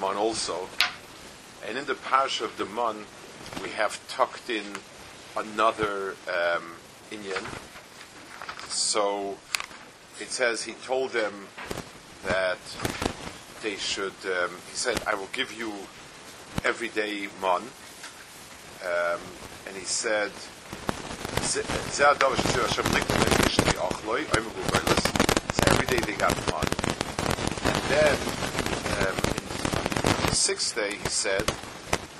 Parsha of the Mon also. And in the Parsha of the Mon, we have tucked in another um, Inyan. So it says he told them that they should, um, he said, I will give you everyday Mon. Um, and he said, every day they got Mon. And then, um, the sixth day, he said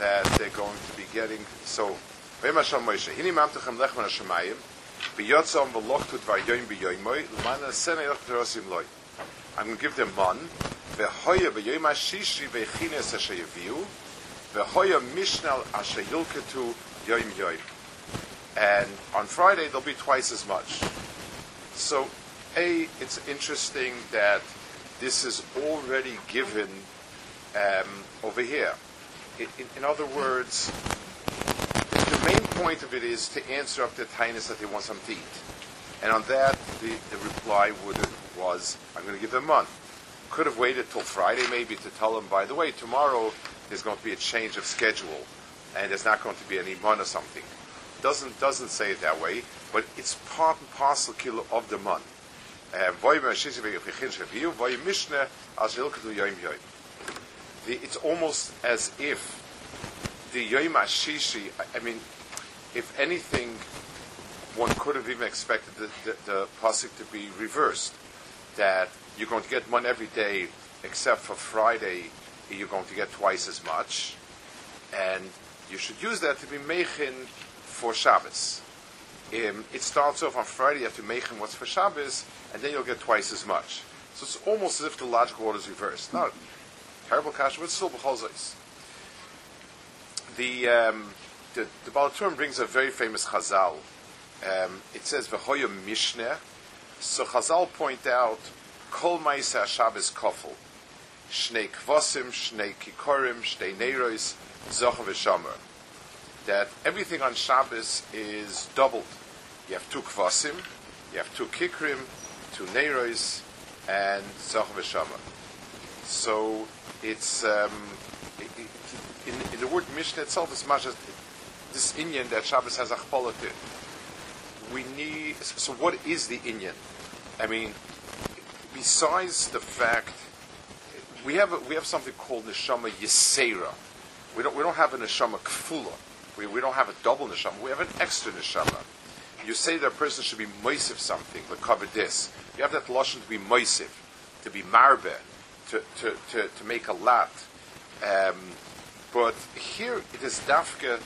that they're going to be getting, so. I'm going to give them yoim. And on Friday, there'll be twice as much. So, A, it's interesting that this is already given um, over here. In, in, other words, the main point of it is to answer up the tinus that they want something to eat. And on that, the, the reply would was, I'm going to give them a mon. Could have waited till Friday maybe to tell them, by the way, tomorrow there's going to be a change of schedule, and there's not going to be any mon or something. Doesn't doesn't say it that way, but it's part and parcel of the mon. Uh, it's almost as if the Yom Ashishi, I- mean, if anything, one could have even expected the, the, the pasuk to be reversed, that you're going to get one every day, except for Friday, you're going to get twice as much, and you should use that to be mechin for Shabbos. Um, it starts off on Friday, you have to mechin what's for Shabbos, and then you'll get twice as much. So it's almost as if the logical order is reversed. Not terrible kasha, but still b'chol The um, the, the Baal Turim brings a very famous Chazal. Um, it says v'hoya mishneh. So Chazal point out kol ma'isa Shabbos kofel. Shnei kvosim, shnei kikorim, shnei neiros, zocha v'shomer. That everything on Shabbos is doubled. You have two kvosim, you have two kikrim, two neiros, and zocha v'shomer. So it's um, in, in the word Mishnah itself is much as this inyan that Shabbos has achpola. We need. So what is the inyan? I mean, besides the fact we have a, we have something called neshama yisera. We don't we don't have a neshama kfula. We, we don't have a double neshama. We have an extra neshama. You say that a person should be moisiv something, like cover this. You have that lashon to be moisiv, to be marbe, to, to, to, make a lot. Um, but here it is dafka,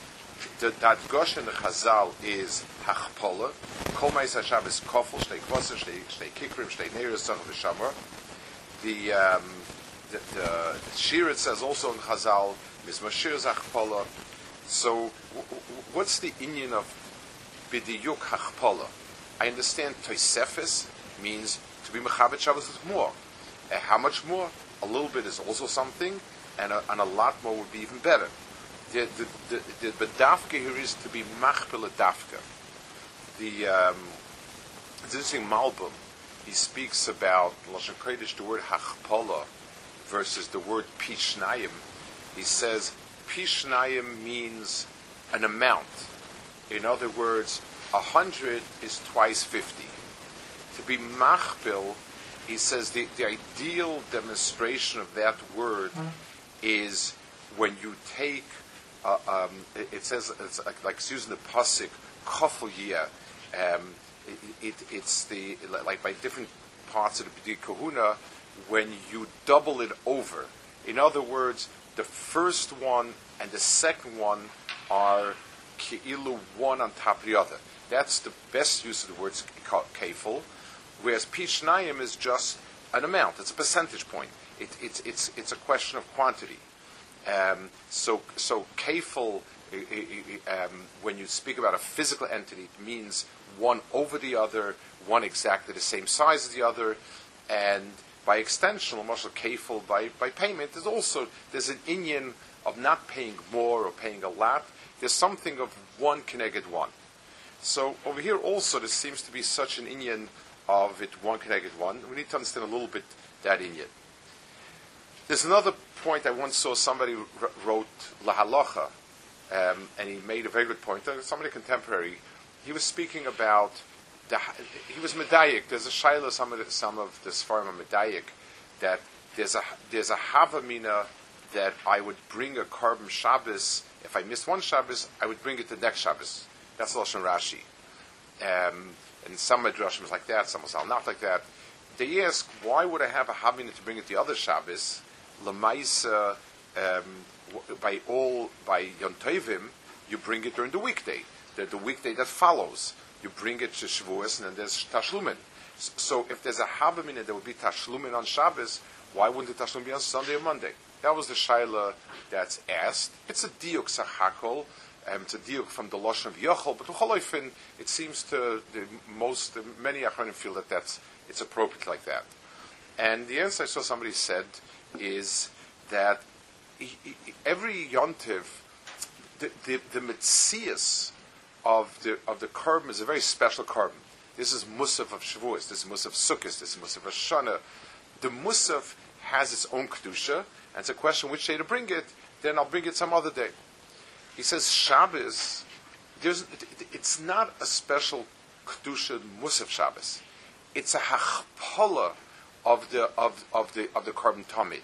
that gosh in the chazal is hachpola, kol hashav is kofel, shtei kvosim, shtei, kikrim, shtei neiros, tzach v'shamar. The, um, the, the shir it says also in chazal, mizmashir zachpola. So w- w- what's the inyan of bidiyuk hachpola? I understand toisefis means to be mechabit Shabbos with more. How much more? A little bit is also something, and a, and a lot more would be even better. The the the, the, the dafka here is to be machpil dafka. The um, it's interesting Malbim. He speaks about lashon kodesh, the word hachpola versus the word pishnayim. He says pishnayim means an amount. In other words, a hundred is twice fifty. To be machpil, he says the, the ideal demonstration of that word is when you take, uh, um, it, it says, it's like, like it's using the pasuk, kofel um, it, it, it's the, like by different parts of the B'di Kahuna, when you double it over. In other words, the first one and the second one are ki'ilu one on top of the other. That's the best use of the words kefil, whereas pishnayim is just an amount. It's a percentage point. it, it's, it's, it's a question of quantity. Um, so, so kefil, um, when you speak about a physical entity, it means one over the other, one exactly the same size as the other, and by extension, Marshal kefil, by, by payment, there's also there's an inyan of not paying more or paying a lot. There's something of one connected one. So over here also there seems to be such an inyan of it one connected one. We need to understand a little bit that inyan. There's another point I once saw somebody wrote lahalacha, um, and he made a very good point. Uh, somebody contemporary, he was speaking about the, he was medayik. There's a shaila some of the, some of the sfarim of medayik that there's a there's a havamina that I would bring a korban Shabbos if I missed one Shabbos, I would bring it to next Shabbos. That's Lashon Rashi. Um, and some Midrashim was like that, some was not like that. They ask, why would I have a havamina to bring it the other Shabbos? Lamaisa, um, by all by Yom Tovim, you bring it during the weekday. The, the weekday that follows, you bring it to Shavuos, and then there's Tashlumin. So if there's a Havamina, there would be Tashlumin on Shabbos, why wouldn't the Tashlumin be on Sunday or Monday? That was the Shaila that's asked. It's a Diuk Sachakol, um, it's a from the Lashon of Yochel, but Ucholoifin, it seems to the most, many Achronim feel that that's, it's appropriate like that. And the answer I saw somebody said is that every yontiv, the, the, the mitzias of the, of the korban is a very special korban. This is Musaf of Shavuos, this is Musaf Sukkot, this is Musaf of Shana. The Musaf has its own Kedusha, and it's a question which day to bring it, then I'll bring it some other day. He says Shabbos, it, it's not a special Kedusha Musaf Shabbos. It's a Hachpala of the, of, of the, of the korban tamid.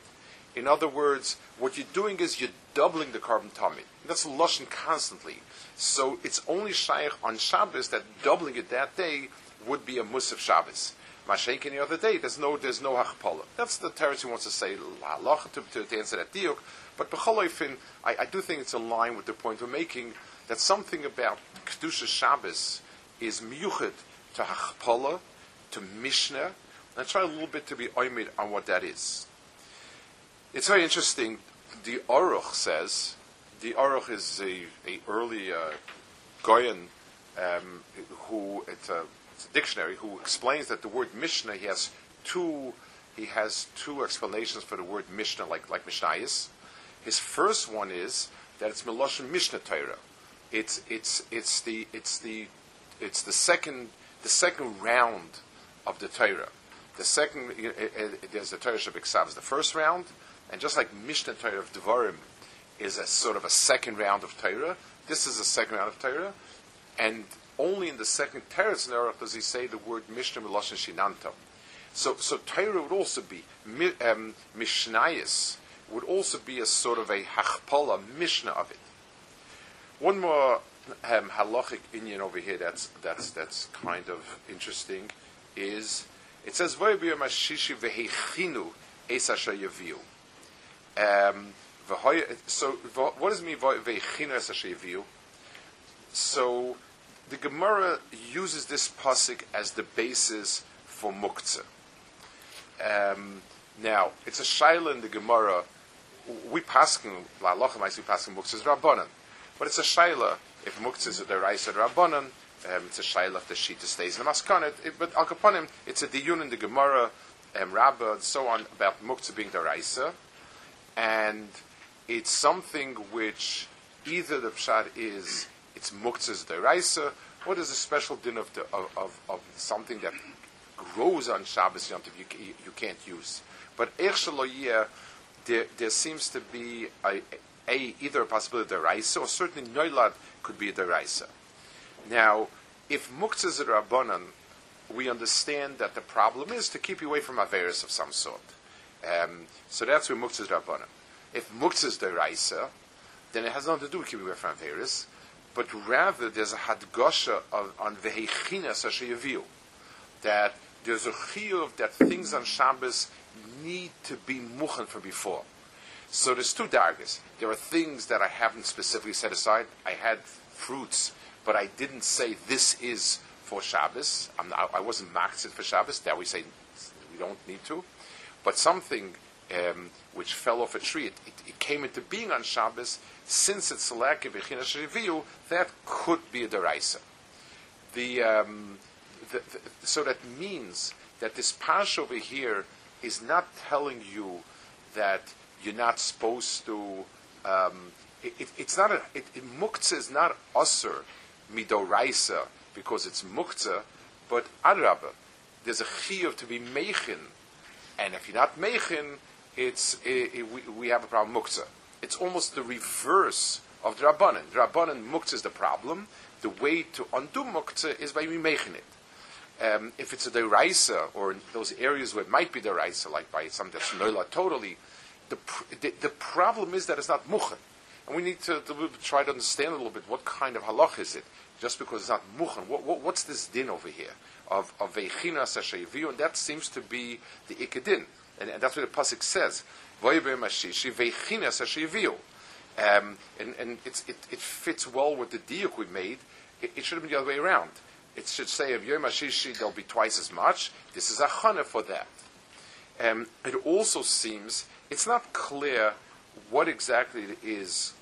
In other words, what you're doing is you're doubling the korban tamid. That's Lashon constantly. So it's only Shaykh on Shabbos that doubling it that day would be a Musaf Shabbos. Mashenk any other day, there's no there's no hachpala. That's the territory wants to say to, to, to, answer that diuk. But b'choloifin, I, I do think it's in line with the point we're making that something about kedusha Shabbos is miyuchid to hachpala, to mishnah, and try a little bit to be oimid on what that is. It's very interesting. The Aruch says, the Aruch is a, a early uh, Goyen um, who, it's a, it's a dictionary, who explains that the word Mishnah, he has two, he has two explanations for the word Mishnah, like, like Mishnayis. His first one is that it's Meloshin Mishnah Torah. It's, it's, it's the, it's the, it's the second, the second round of the Torah. The second, there's the Torah Shabbat the first round, and just like Mishnah Torah of Devarim is a sort of a second round of Torah, this is a second round of Torah, and only in the second Teretz Nerach does he say the word Mishnah Meloshin Shinanto. So, so Torah would also be um, Mishnayis would also be a sort of a hachpala Mishnah of it. One more um, halachic inyan over here that's that's that's kind of interesting is it says v'heichinu esasha yaviu. Um, so what does it mean veichinu esasha So the Gemara uses this pasuk as the basis for muktzah. Um, now it's a shaila in the Gemara. We paskin la locha we paskin muktzah rabbanan, but it's a shaila if muktzah is a deraisa rabbanan. Um, it's a shaila if the shita stays in the maskanet. But al kaponim, it's a diyun in the Gemara, um, and so on about muktzah being deraisa and it's something which either the pshat is it's muktzah's deraisa, or there's a special din of, the, of, of, of, something that grows on Shabbos Yom you, you, you can't use. But Ech there, there seems to be a, a, either a possibility of deraisa, or certainly Noilad could be a deraisa. Now, if muktzah is a rabbanan, we understand that the problem is to keep you away from Averis of some sort. Um, so that's where Muktzah is Rabbanim. If Muktzah is Deraisa, then it has nothing to do with keeping away from Averis, but rather there's a Hadgosha of, on Vehechina Sashayaviu, that there's a chiyuv that things on Shabbos need to be muchen from before. So there's two dargas. There are things that I haven't specifically set aside. I had fruits, but I didn't say this is for Shabbos. Not, i wasn't maxed for Shabbos. That we say we don't need to. But something um, which fell off a tree, it, it, it, came into being on Shabbos, since it's Bechina Shreviu, that could be a deraisa. The, um, the, so that means that this pash over here is not telling you that you're not supposed to. Um, it, it, it's not a it, it, muktzah is not usher midoraisa because it's muktzah, but adraba. There's a chiyuv to be mechin, and if you're not mechin, it's we, we have a problem muktzah. It's almost the reverse of the rabbanon. The rabbanon muktzah is the problem. The way to undo muktzah is by meichin it. Um, if it's a deraisa, or in those areas where it might be deraisa, like by some that's noila totally, the, the, the, problem is that it's not muchen. And we need to, to, try to understand a little bit what kind of halach is it, just because it's not muchen. What, what, what's this din over here of of veichina? And that seems to be the ikedin, and, and that's what the pasuk says. Um, and and it, it fits well with the diuk we made. It, it should have been the other way around it should say of Yom HaShishi there'll be twice as much. This is a chana for that. Um, it also seems it's not clear what exactly it is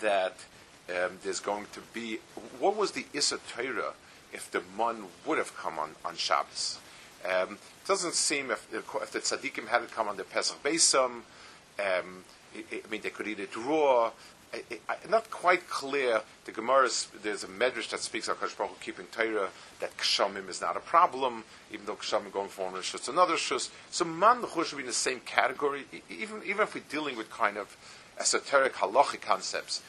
that um, there's going to be. What was the Issa Torah if the man would have come on, on Shabbos? Um, it doesn't seem if, if the tzaddikim had come on the Pesach Beisam. Um, I mean, they could eat it raw not quite clear. The Gemara, there's a medrash that speaks of Kadosh Baruch keeping Torah, that Kshamim is not a problem, even though Kshamim going for one shus, another shus. So man should be in the same category, even, even if we're dealing with kind of esoteric halachic concepts.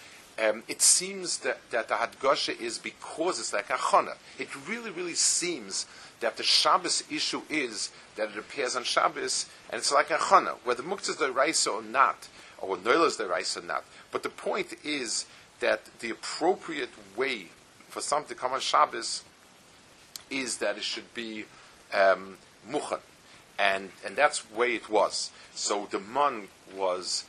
Um, it seems that, that the Hadgasha is because it's like a chana. It really, really seems that the Shabbos issue is that it appears on Shabbos, and it's like a chana. Whether muktzah is the raisa or not, or noila is the raisa or not, but the point is that the appropriate way for something to come on Shabbos is that it should be um, muchan. And, and that's the way it was. So the man was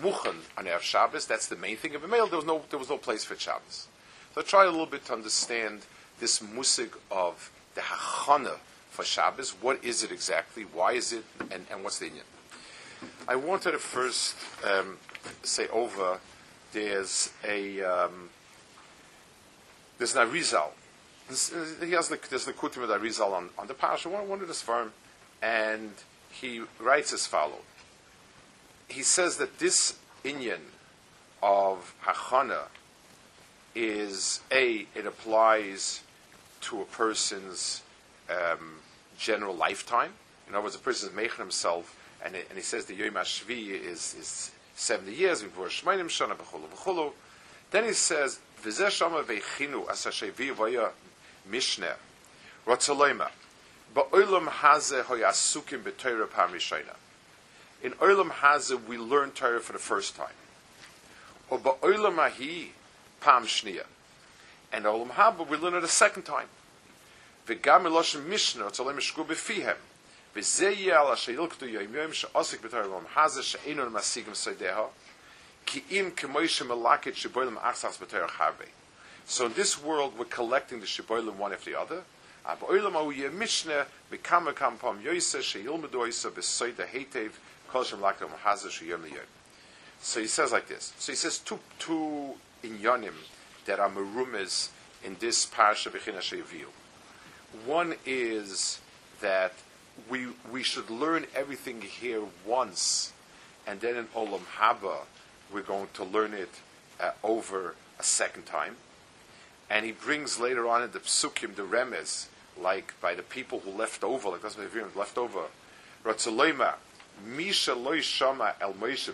muchan on Erev Shabbos. That's the main thing of a male. There was no, there was no place for Shabbos. So I try a little bit to understand this musig of the hachana for Shabbos. What is it exactly? Why is it? And, and what's the inyan? I wanted to first um, say over, there's a um, there's an Arizal. He has the, there's the Kutim the Arizal on, on the Pasha, one, one of the firm, and he writes as follows. He says that this Inyan of Hachana is A, it applies to a person's um, general lifetime. In other words, a person is making himself, and, it, and he says the Yom HaShvi is, is 70 years, before Shmainim Shana, Bechulu, Bechulu. Then he says, V'zeh Shama Veichinu, Asa Shevi Vaya Mishneh, Rotzaloima, Ba'olam Haze Hoyasukim B'Torah Pam. In Olam Haze, we learn Torah for the first time. Or Ba'olam Ahi Pam Shnia. And Olam Haba, we learn it a second time. V'gam Eloshem Mishneh, Rotzaloima Shku B'Fihem. So in this world, we're collecting the Shiboilim one after the other. So he says like this. So he says two, two inyanim that are merumes in this parasha b'china One is that we, we should learn everything here once, and then in Olam Haba, we're going to learn it uh, over a second time. And he brings later on in the psukim, the remes, like by the people who left over, like that's what left over. Ratzaloima, Misha loy shama el Moshe.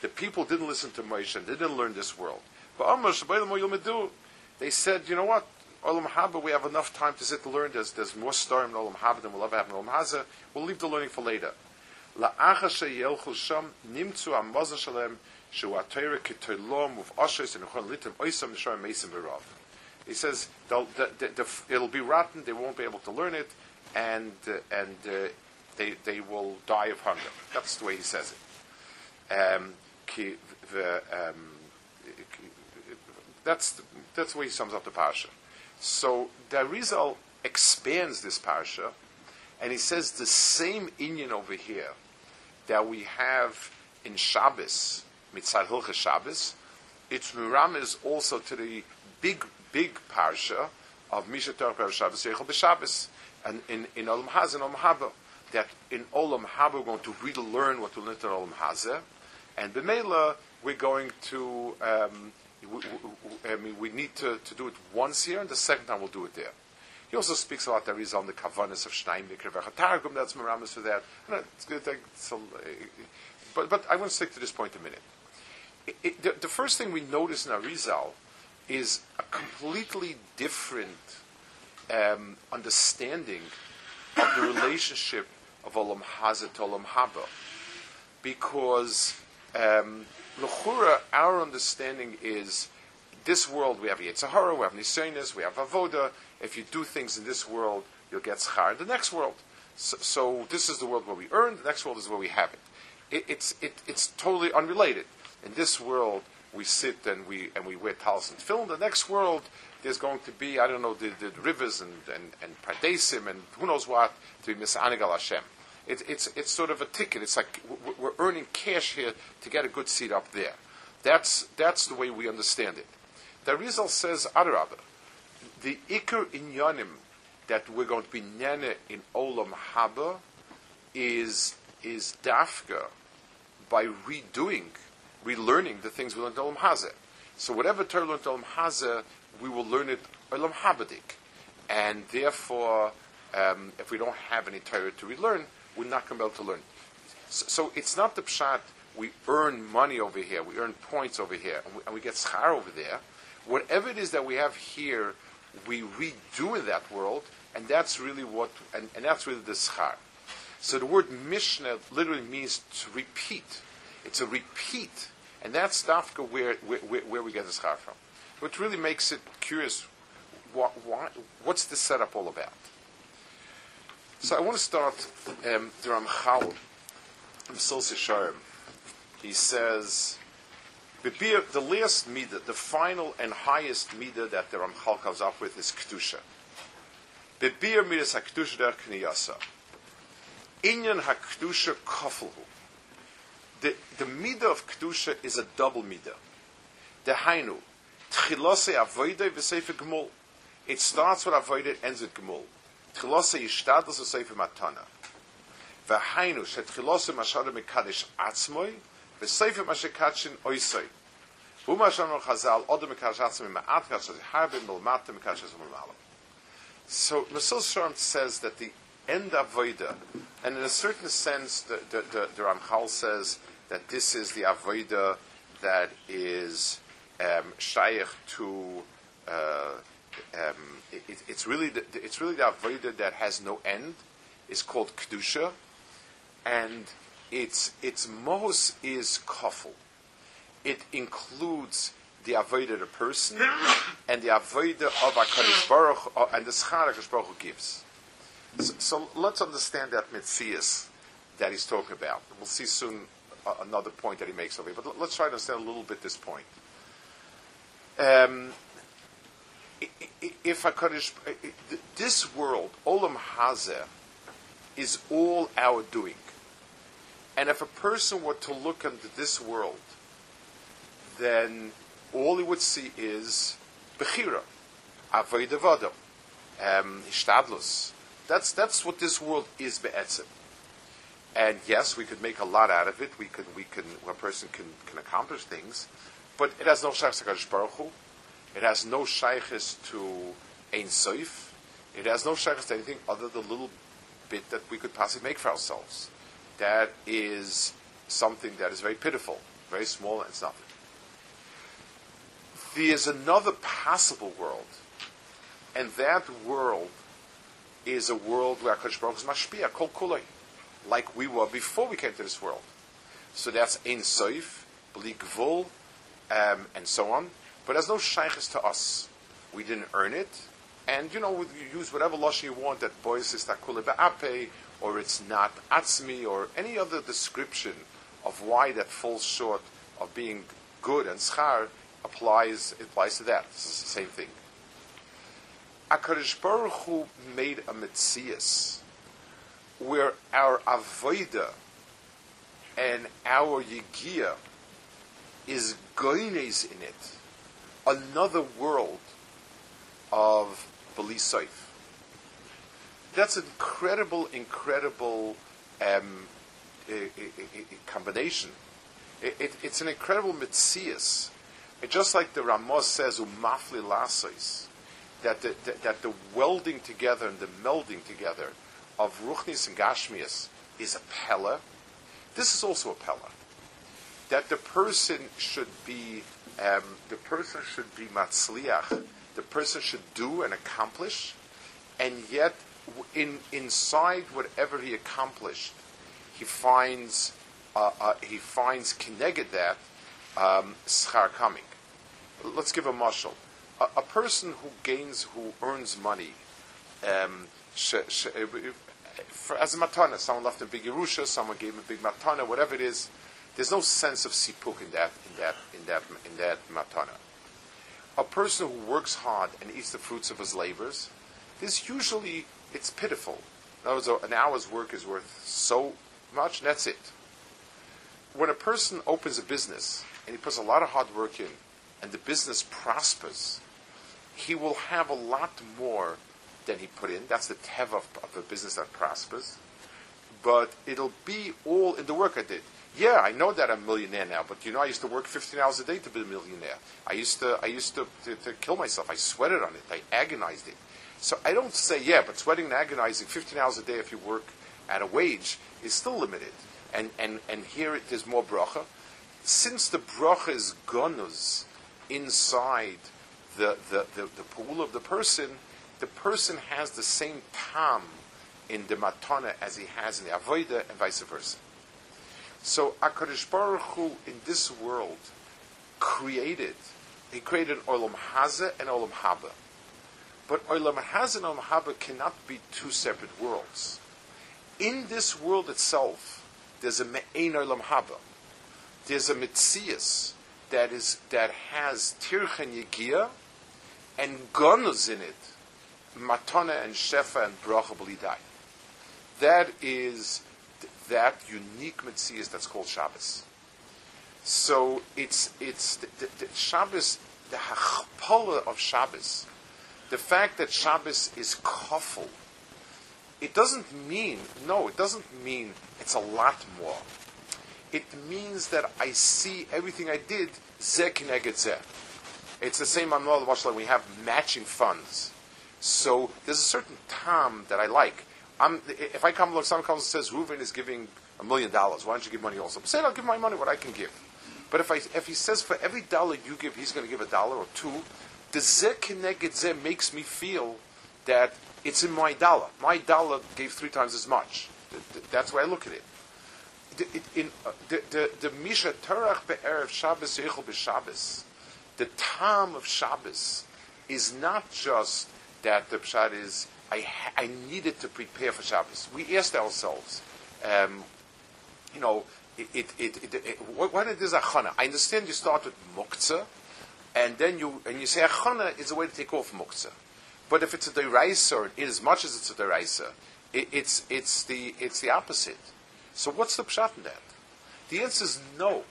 The people didn't listen to Moshe, they didn't learn this world. But they said, you know what? Olam Haba, we have enough time to sit to learn. There's, there's more storm in Olam Haba than we'll ever have in Olam Haza. We'll leave the learning for later. And. He says the, the, the, it'll be rotten. They won't be able to learn it, and uh, and uh, they they will die of hunger. That's the way he says it. Um, the, um, that's that's the way he sums up the parsha. So the Arizal expands this parsha, And he says the same Inyan over here that we have in Shabbos, Mitzad Hilchah Shabbos, it's Miramis also to the big, big parsha of Misha Torah Shabbos Yechel B'Shabbos, and in, in Olam Hazeh and Olam Haba, that in Olam Haba we're going to really learn what we learned in Olam Hazeh, and B'Meila we're going to, um, we, we, I mean, we need to, to do it once here, and the second time we'll do it there. He also speaks about there is on the kavanas of Steinbeker Targum. That's Meramis for that. It's good. It's a, but but I want to stick to this point a minute. It, it, the, the, first thing we notice in Arizal is a completely different um, understanding of the relationship of Olam Hazeh to Olam Haba, because um, our understanding is this world we have Yetzirah, we have Nisanis, we have Avoda. If you do things in this world, you'll get schar in the next world. So, so, this is the world where we earn. The next world is where we have it. it it's it, it's totally unrelated. In this world, we sit and we and we wear talis and film. The next world, there's going to be I don't know the, the rivers and and and pradesim and who knows what to be misanigal Hashem. It, it's it's sort of a ticket. It's like we're earning cash here to get a good seat up there. That's that's the way we understand it. The Rizal says Adarabah, the Iker Inyanim that we're going to be nene in Olam Haba is is dafka by redoing, relearning the things we learned in Olam Hazeh. So whatever Torah learned Olam Hazeh, we will learn it Olam Habadik, and therefore, um, if we don't have any Torah to relearn, we're not going to learn. So, it's not the pshat we earn money over here, we earn points over here, and we, and we get schar over there whatever it is that we have here, we redo in that world, and that's really what, and, and that's really the schar. So the word Mishnah literally means to repeat. It's a repeat, and that's dafka where, where, where we get the schar from. What really makes it curious, what, what, what's the setup all about? So I want to start um, the Ramchal, Sharm. He says, the last midah, the final and highest midah that the Ramchal comes up with is kedusha. Bebir midas hakdusha der kniyasa. Inyan hakdusha kafalhu. The the midah of kedusha is a double midah. The hainu tchilase avoide v'sefer gemul. It starts with avoide, ends with gemul. So Masil Sharm says that the end of Avodah, and in a certain sense, the, Ramchal says that this is the Avodah that is um, to. Uh, um, it, it's really the, it's really the avodah that has no end. It's called kedusha, and its its mohos is kafel. It includes the avodah of the person and the avodah of Hakadosh Baruch uh, and the schar Baruch Hu gives. So, so, let's understand that mitzias that he's talking about. We'll see soon uh, another point that he makes over here, but let's try to understand a little bit this point. Um, if Hakadosh, this world, Olam Hazeh, is all our doing. And if a person were to look into this world, then all he would see is Bechira, Avodah um. That's, that's what this world is be'etzim. And yes, we could make a lot out of it. We can, we can, a person can, can accomplish things, but it has no shaykhs Baruch Hu. It has no shaykhs to Ein Soif. It has no shaykhs to anything other than the little bit that we could possibly make for ourselves that is something that is very pitiful, very small, and it's nothing. There is another possible world, and that world is a world where Akash Baruch is mashpia, kol kulay, like we were before we came to this world. So that's Ein Soif, Bli Gvul, um, and so on. But there's no shaykhs to us. We didn't earn it. And, you know, you use whatever lashon you want, that boys is takule be'ape, or it's not atzmi, or any other description of why that falls short of being good and schar applies applies to that. It's the same thing. Akarish Baruch Hu made a mitzias where our avoida and our yigia is goines in it, another world of Belisaif. That's an incredible, incredible um, combination. It, it, it's an incredible mitzias. just like the Ramos says, umafli lasois, that the, the, that the welding together and the melding together of ruchnis and gashmias is a pella. This is also a pella. That the person should be, um, the person should be matzliach. The person should do and accomplish, and yet in inside whatever he accomplished, he finds uh, uh, he finds connected that um, schar coming. Let's give a mashal. A, a, person who gains, who earns money, um, sh, sh, for, as a matana, someone left a big Yerusha, someone gave him a big matana, whatever it is. There's no sense of sipuk in that, in that, in that, in that matana. A person who works hard and eats the fruits of his labors, there's usually it's pitiful. In other words, an hour's work is worth so much, and that's it. When a person opens a business and he puts a lot of hard work in, and the business prospers, he will have a lot more than he put in. That's the tev of, of a business that prospers. But it'll be all in the work I did. Yeah, I know that I'm a millionaire now, but you know, I used to work 15 hours a day to be a millionaire. I used to, I used to, to, to kill myself. I sweated on it. I agonized it. So I don't say, yeah, but sweating and agonizing 15 hours a day if you work at a wage is still limited. And, and, and here it is more bracha. Since the bracha is gonus inside the, the, the, the pool of the person, the person has the same tam in the matana as he has in the avoida and vice versa. So Akadosh Baruch Hu in this world created, he created Olam Haza and Olam Haba. But Olam Haz and Olam Haba cannot be two separate worlds. In this world itself, there's a Me'ein Olam Haba. There's a Mitzias that is that has Tirchen Yegia and Gonus in it, Matana and Shefa and Bracha B'lidai. That is that unique mitzvah that's called Shabbos. So it's it's the, the, the Shabbos, the Hachpola of Shabbos the fact that Shabbos is kafel, it doesn't mean, no, it doesn't mean it's a lot more. It means that I see everything I did, zeh zeh. It's the same on Mushla, we have matching funds. So there's a certain time that I like. I'm, if I come along, someone comes and says, Reuven is giving a million dollars, why don't you give money also? Say, I'll give my money what I can give. But if, I, if he says for every dollar you give, he's going to give a dollar or two, the zeh zeh makes me feel that it's in my dollar. My dollar gave three times as much. That's why I look at it. The, in, uh, the, Misha Terach Be'erev Shabbos Yechel B'Shabbos, the time of Shabbos is not just that the Pshat is, I, I needed to prepare for Shabbos. We asked ourselves, um, you know, it, it, it, it, what, what is achana? I understand you start with muktzah, and then you and you say achana is a way to take off muktzah. But if it's a deraisa, in as much as it's a deraisa, it, it's it's the it's the opposite. So what's the pshat in that? The answer is no.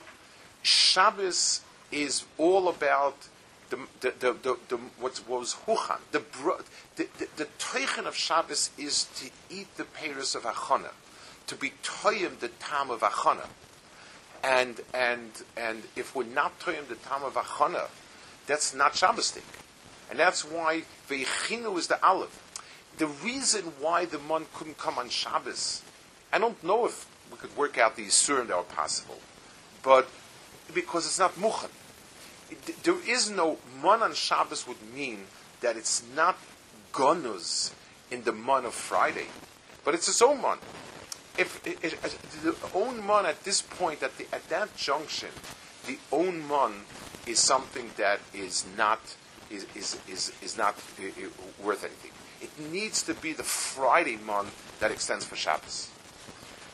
Shabbos is all about the the the, the, the what was huchan. The the the, the of Shabbos is to eat the peiros of achana, to be toyim the tam of achana. And and and if we're not toyim the tam of achana, that's not Shabbosdik. And that's why Veichinu is the Aleph. The reason why the mon couldn't come on Shabbos, I don't know if we could work out the Yisurim that were possible, but because it's not Muchan. There is no mon on Shabbos would mean that it's not gonus in the mon of Friday, but it's its own mon. If it, it, the own mon at this point, at, the, at that junction, the own mon is something that is not is, is, is, is not uh, worth anything. It needs to be the Friday mon that extends for Shabbos.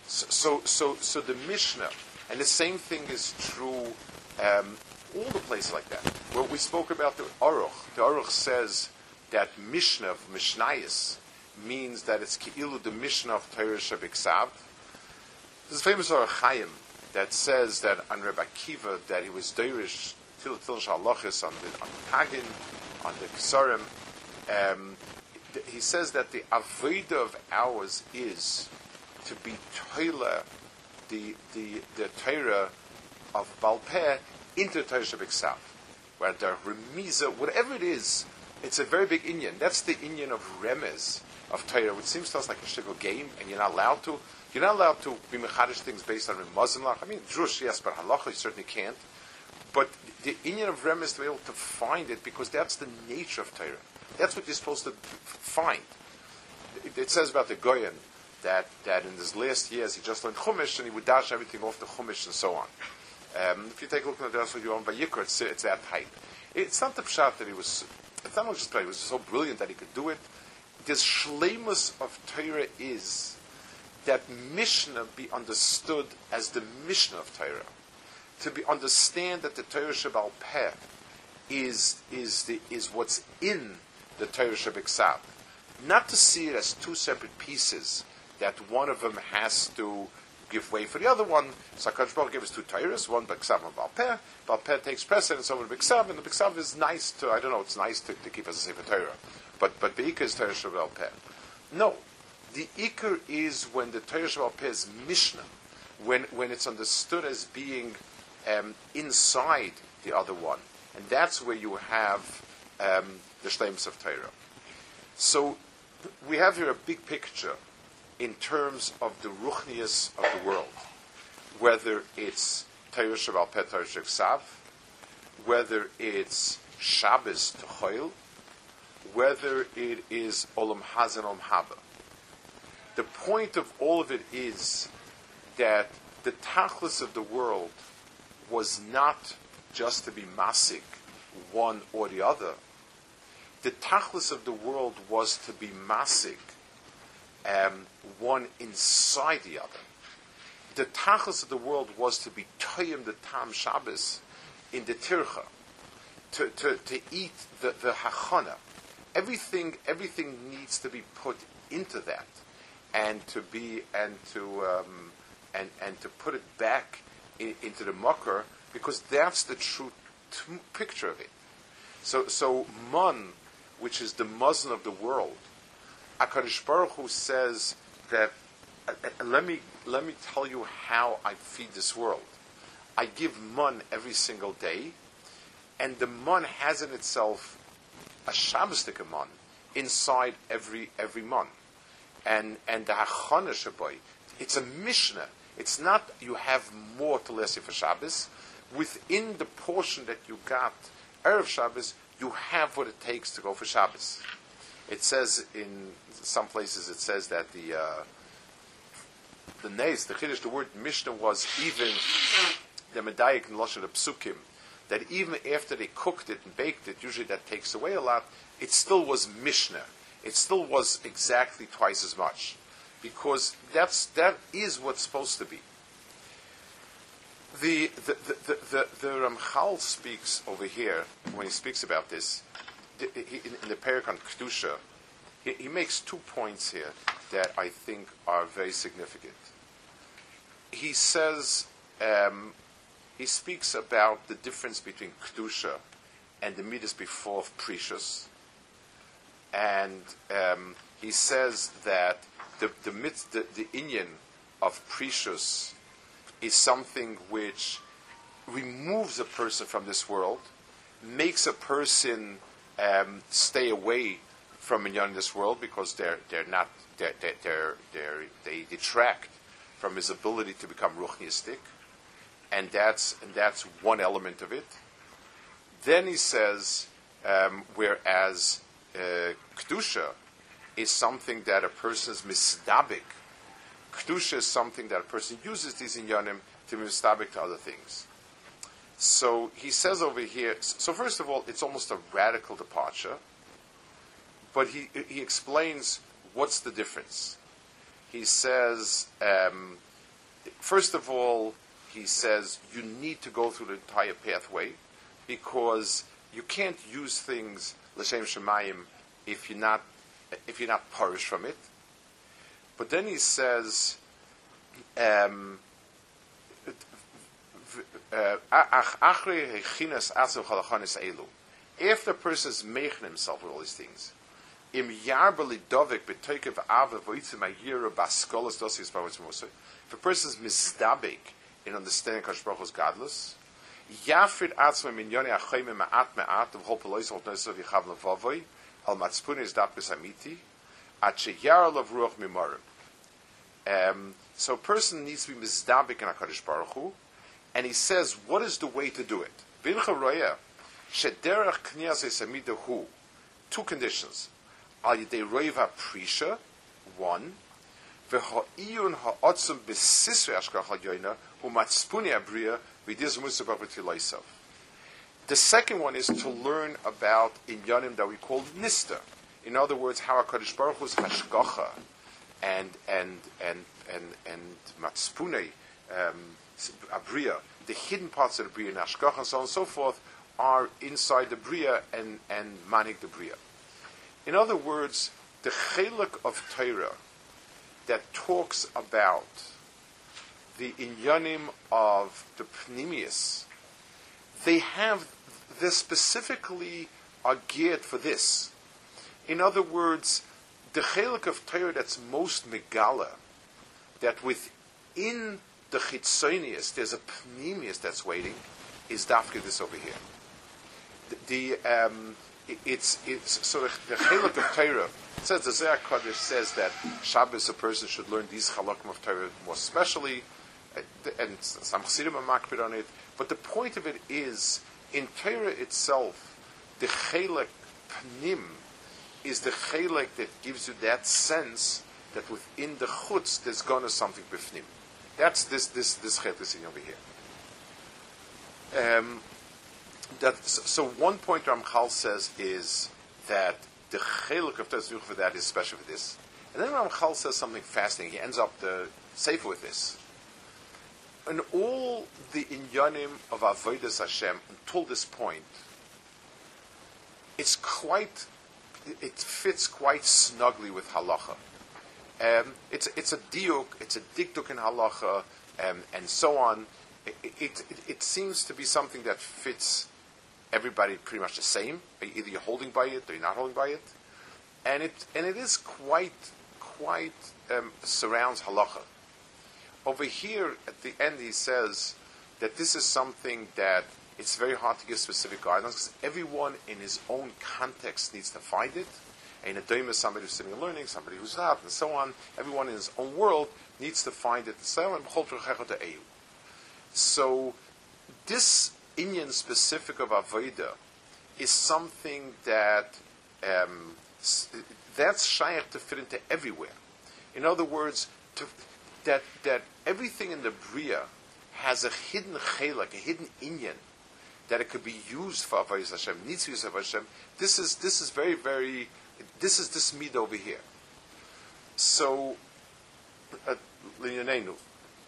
So, so, so, so the Mishnah, and the same thing is true um, all the places like that. Where we spoke about the Aruch, the Aruch says that Mishnah of Mishnayis means that it's Ki'ilu, the mission of Torah Shabiksav. There's a famous Or Chaim that says that on Rebbe Akiva that he was Deirish Til Til Shalachis on the, on the Tagin, on the Kesarim. Um, he says that the Aveda of ours is to be Toila, the, the, the Torah of Balpeh into the Torah Shabiksav. Where the Remiza, whatever it is, it's a very big inyan. That's the inyan of Remez, of Torah, which seems to us like a shtickle game, and you're not allowed to. You're not allowed to be mechadish things based on Remazimlach. I mean, Drush, yes, but halacha, you certainly can't. But the inyan of Rem is to be able to find it because that's the nature of Torah. That's what you're supposed to find. It, it says about the Goyen that, that in his last years he just learned Chumash and he would dash everything off the Chumash and so on. Um, if you take a look at the Dasar Yoram Vayikra, it's, it's that height. It's not the pshat that he was, it's not just that he was so brilliant that he could do it. The shlemus of Torah is that Mishnah be understood as the Mishnah of Torah. To be understand that the Torah Shabbal Peh is, is, the, is what's in the Torah Shabbat Not to see it as two separate pieces, that one of them has to give way for the other one. So HaKadosh Baruch gave us two Torahs, one B'Ksav and Balpeh. Balpeh takes precedence over B'Ksav, and the B'Ksav is nice to, I don't know, it's nice to, to keep as a Sefer Torah. But, but the Ikar is Torah Balpeh. No, the Ikar is when the Torah Balpeh is Mishnah, when, when it's understood as being um, inside the other one. And that's where you have um, the Shleimus of Torah. So we have here a big picture in terms of the ruchnius of the world, whether it's Torah Shabbat Petar Sav, whether it's Shabbos to whether it is Olam Hazan Olam Haba. The point of all of it is that the tachlis of the world was not just to be masik, one or the other. The tachlis of the world was to be masik, um, one inside the other. The tachlis of the world was to be toyim the tam Shabbos in the tircha, to, to, to eat the, the hachana. Everything, everything needs to be put into that, and to be and to um, and and to put it back in, into the mucker because that's the true t- picture of it. So, so man, which is the muzzle of the world, Akadosh Baruch Hu says that. Uh, uh, let me let me tell you how I feed this world. I give mun every single day, and the mun has in itself a Shabbosdik mun inside every every mun, and and the hachana. It's a mishnah. It's not you have more to less for Shabbos. Within the portion that you got erev Shabbos, you have what it takes to go for Shabbos. It says in some places it says that the uh, the Nes, the Kiddush, the word Mishnah was even the Medayik and Lashon Psukim, that even after they cooked it and baked it, usually that takes away a lot, it still was Mishnah. It still was exactly twice as much. Because that's, that is what's supposed to be. The, the, the, the, the, the Ramchal speaks over here, when he speaks about this, in, the Perikon Kedusha, he, makes two points here that I think are very significant. He says, um, he speaks about the difference between Kedusha and the Midas before of Prishus. And um, he says that the, the, the, the inyan of Prishus is something which removes a person from this world, makes a person um, stay away from in this world because they're they're not they're, they're, they're, they detract from his ability to become ruchnistic, and that's and that's one element of it. Then he says, um, whereas uh, kedusha is something that a person is misdabik Kedusha is something that a person uses these inyanim to be mistabik to other things. So he says over here, so first of all, it's almost a radical departure, but he, he explains what's the difference. He says, um, first of all, he says you need to go through the entire pathway because you can't use things l'shem shemayim if you're not if you're not parish from it. But then he says, um, if the person is making himself with all these things, if a person is misdabik in understanding Kosh Baruch godless, yafrid atzma min yoni achayim ma'at ma'at of whole pelois ol nosav yichav levavoy al matspun is dapis amiti at sheyar of ruach mimorim. Um, so a person needs to be misdabik in HaKadosh Baruch Hu, and he says, what is the way to do it? Two conditions. Al yidei roiva prisha, one, v'ha'iyun ha'otzum b'sisre ashkach ha'yoyna, hu matspuni abriya, v'diz musabah v'tiloisav. The second one is to learn about inyanim that we call nista. In other words, how HaKadosh Baruch Hu's hashgacha and, and, and, and, and matspune, um, abriya, the hidden parts of the bria, and so on and so forth, are inside the bria and, and manik the bria. In other words, the chelik of Torah that talks about the inyanim of the pnimius, they have this specifically are geared for this. In other words, the chelik of Torah that's most megala, that within the chitzonius, there's a pnimius that's waiting, is dafka this over here. The, the um, it's it's so the, the chelik of Torah says the Zohar Kodesh says that Shabbos a person should learn these chalakim of Torah more specially, uh, and some chassidim are makbid on it. But the point of it is in Torah itself, the chelik pnim is the chelik that gives you that sense that within the chutz there's gonna something b'fnim. That's this this this chet is over here. Um, that so one point Ramchal says is that the chelik of Tezruch for that is special for this, and then Ramchal says something fascinating. He ends up the safer with this. In all the inyanim of avodas Hashem until this point, it's quite, it fits quite snugly with halacha. Um, it's it's a diuk, it's a dikduk in halacha, um, and so on. It, it, it, it, seems to be something that fits everybody pretty much the same. Either you're holding by it or you're not holding by it, and it and it is quite quite um, surrounds halacha. Over here at the end, he says that this is something that it's very hard to give specific guidance because everyone in his own context needs to find it doim is somebody who's sitting and learning, somebody who's not, and so on. Everyone in his own world needs to find it. So, this inyan specific of Avodah is something that um, that's shaykh to fit into everywhere. In other words, to, that that everything in the bria has a hidden chelak, a hidden inyan that it could be used for Avodah Hashem, needs to use for Hashem. This is this is very very this is this mid over here. So, uh,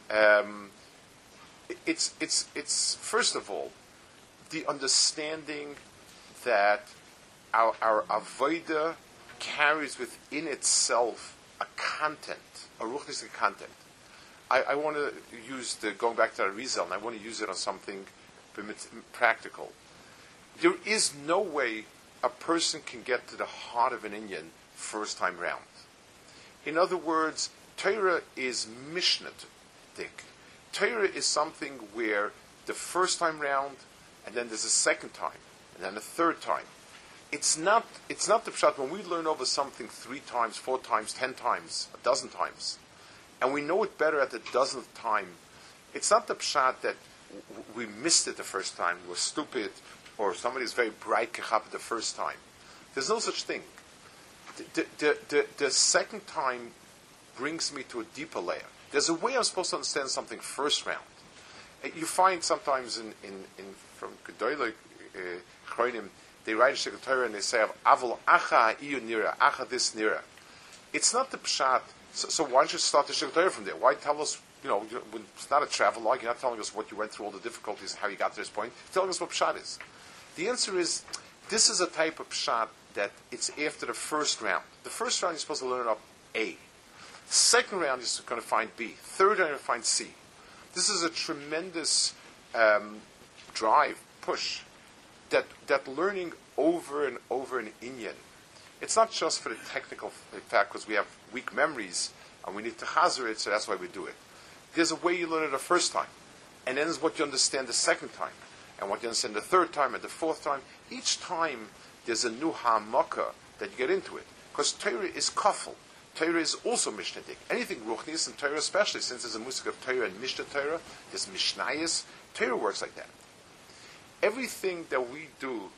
um, it's it's it's first of all the understanding that our our avoda carries within itself a content, a ruchnistic content. I, I want to use the going back to Arizal, and I want to use it on something practical. There is no way a person can get to the heart of an inyan first time round. In other words, Torah is Mishnah-dik. Torah is something where the first time round, and then there's a second time, and then a third time. It's not, it's not the pshat when we learn over something three times, four times, ten times, a dozen times, and we know it better at the dozenth time. It's not the pshat that we missed it the first time, we were stupid, or somebody is very bright kechap the first time. There's no such thing. The, the, the, the, second time brings me to a deeper layer. There's a way I'm supposed to understand something first round. Uh, you find sometimes in, in, in from Gedoyle uh, they write a Shekha and they say, Avol acha iyu nira, acha this nira. It's not the pshat. So, so why don't you start the Shekha from there? Why tell us you know, it's not a travel log. You're not telling us what you went through, all the difficulties, and how you got to this point. You're telling us what pshat is. The answer is, this is a type of pshat that it's after the first round. The first round you're supposed to learn up A. Second round you're going to find B. Third round you're going to find C. This is a tremendous um, drive, push, that, that learning over and over and in Inyan. It's not just for the technical fact because we have weak memories and we need to hazard it, so that's why we do it. There's a way you learn it the first time, and then there's what you understand the second time, and what you understand the third time and the fourth time. Each time there's a new hamaka that you get into it. Because Torah is kafel. Torah is also Mishnaitic. Anything Ruchnius and Torah especially, since there's a music of Torah and Mishnah Torah, there's Mishnayis, Torah works like that. Everything that we do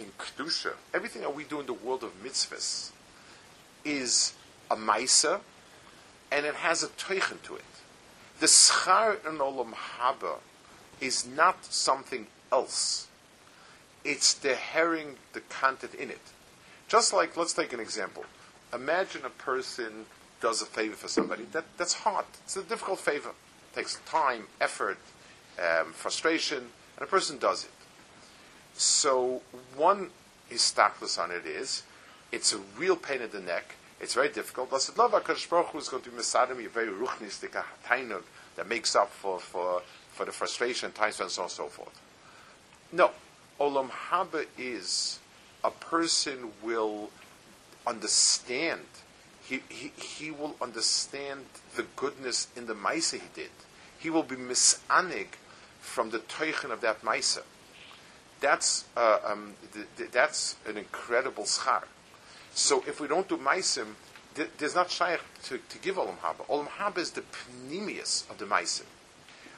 in Kedusha, everything that we do in the world of mitzvahs, is a Maisa, and it has a Teichen to it. The Schar in Olam Haba is not something else it's the herring, the content in it. Just like, let's take an example. Imagine a person does a favor for somebody. That, that's hard. It's a difficult favor. It takes time, effort, um, frustration, and a person does it. So one istaklis on it is, it's a real pain in the neck. It's very difficult. Blessed love HaKadosh Baruch Hu is going to be mesadim a very ruchnistic tainug that makes up for, for, for the frustration, time spent, and so on and so forth. No, Olam Haba is a person will understand. He, he, he will understand the goodness in the Maisa he did. He will be misanig from the teichen of that Maisa. That's, uh, um, th- th- that's an incredible schar. So if we don't do Maisim, th- there's not shaykh to, to give Olam Haba. Olam Haba is the pnimius of the Maisim.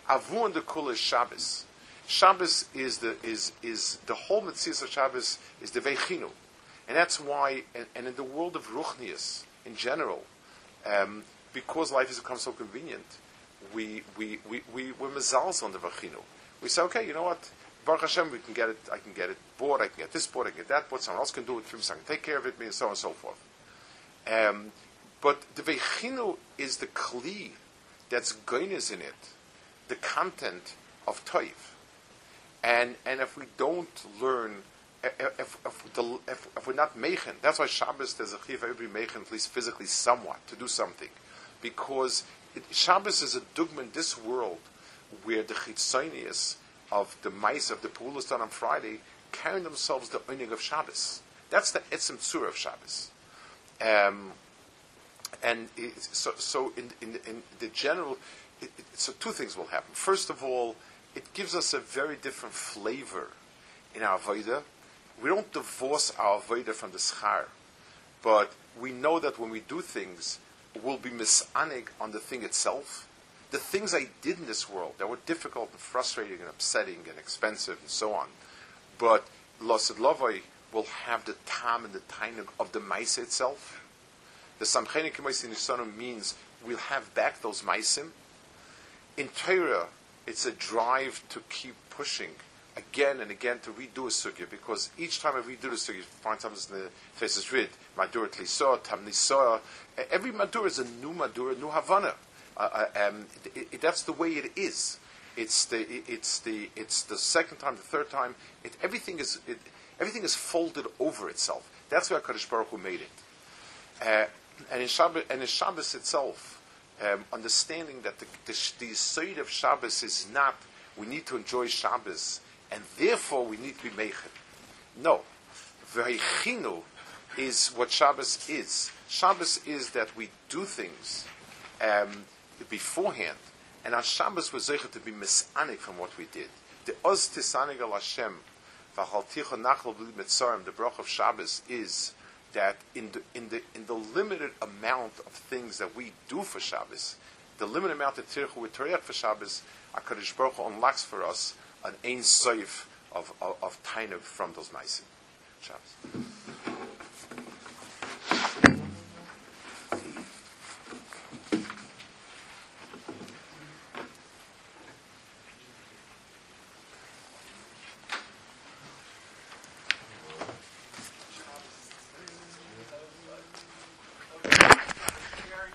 Avu and the Kul is Shabbos. Shabbos is the is is the whole mitzvah of Shabbos is the veichinu, and that's why. And, and in the world of ruchnius in general, um, because life has become so convenient, we we we we we're on the veichinu. We say, okay, you know what? Baruch Hashem, we can get it. I can get it board. I can get this board. I can get that board. Someone else can do it for me. Can take care of it. Me and so on and so forth. Um, but the veichinu is the kli that's goiness in it, the content of toiv. And, and if we don't learn, if, if, the, if, if we're not meichen, that's why Shabbos, there's a chiv every meichen, at least physically somewhat, to do something. Because it, Shabbos is a dogma in this world where the chitzonius of the mice of the pulas done on Friday carry themselves the earning of Shabbos. That's the etzim tzur of Shabbos. Um, and it, so, so in, in, in the general, it, so two things will happen. First of all, it gives us a very different flavor in our Avodah. We don't divorce our Avodah from the Schar, but we know that when we do things, we'll be misanig on the thing itself. The things I did in this world that were difficult and frustrating and upsetting and expensive and so on, but Losid Lovoi will have the tam and the tainug of the maisa itself. The samchenik in means we'll have back those maisim. In Torah, it's a drive to keep pushing again and again to redo a sugya because each time I redo the sugya, find something in the faces read Madur Tlisor, Tamnisor. Every Madur is a new Madur, new Havana. Uh, uh, um, it, it, that's the way it is. It's the it's the it's the second time, the third time. It, everything is it, everything is folded over itself. That's why Kadosh Baruch Hu made it. Uh, and in Shabbos, and in Shabbos itself, um, understanding that the, the, the side of Shabbos is not we need to enjoy Shabbos and therefore we need to be meichen. No, v'heichinu is what Shabbos is. Shabbos is that we do things um, beforehand, and on Shabbos we're zeicher to be misanik from what we did. The oz tisanig al Hashem v'halticha nachal b'li the brach of Shabbos is that in the, in the, in the limited amount of things that we do for Shabbos, the limited amount of tirchu we teriach for Shabbos, HaKadosh Baruch unlocks for us an ein soif of, of, of from those maisim. Shabbos.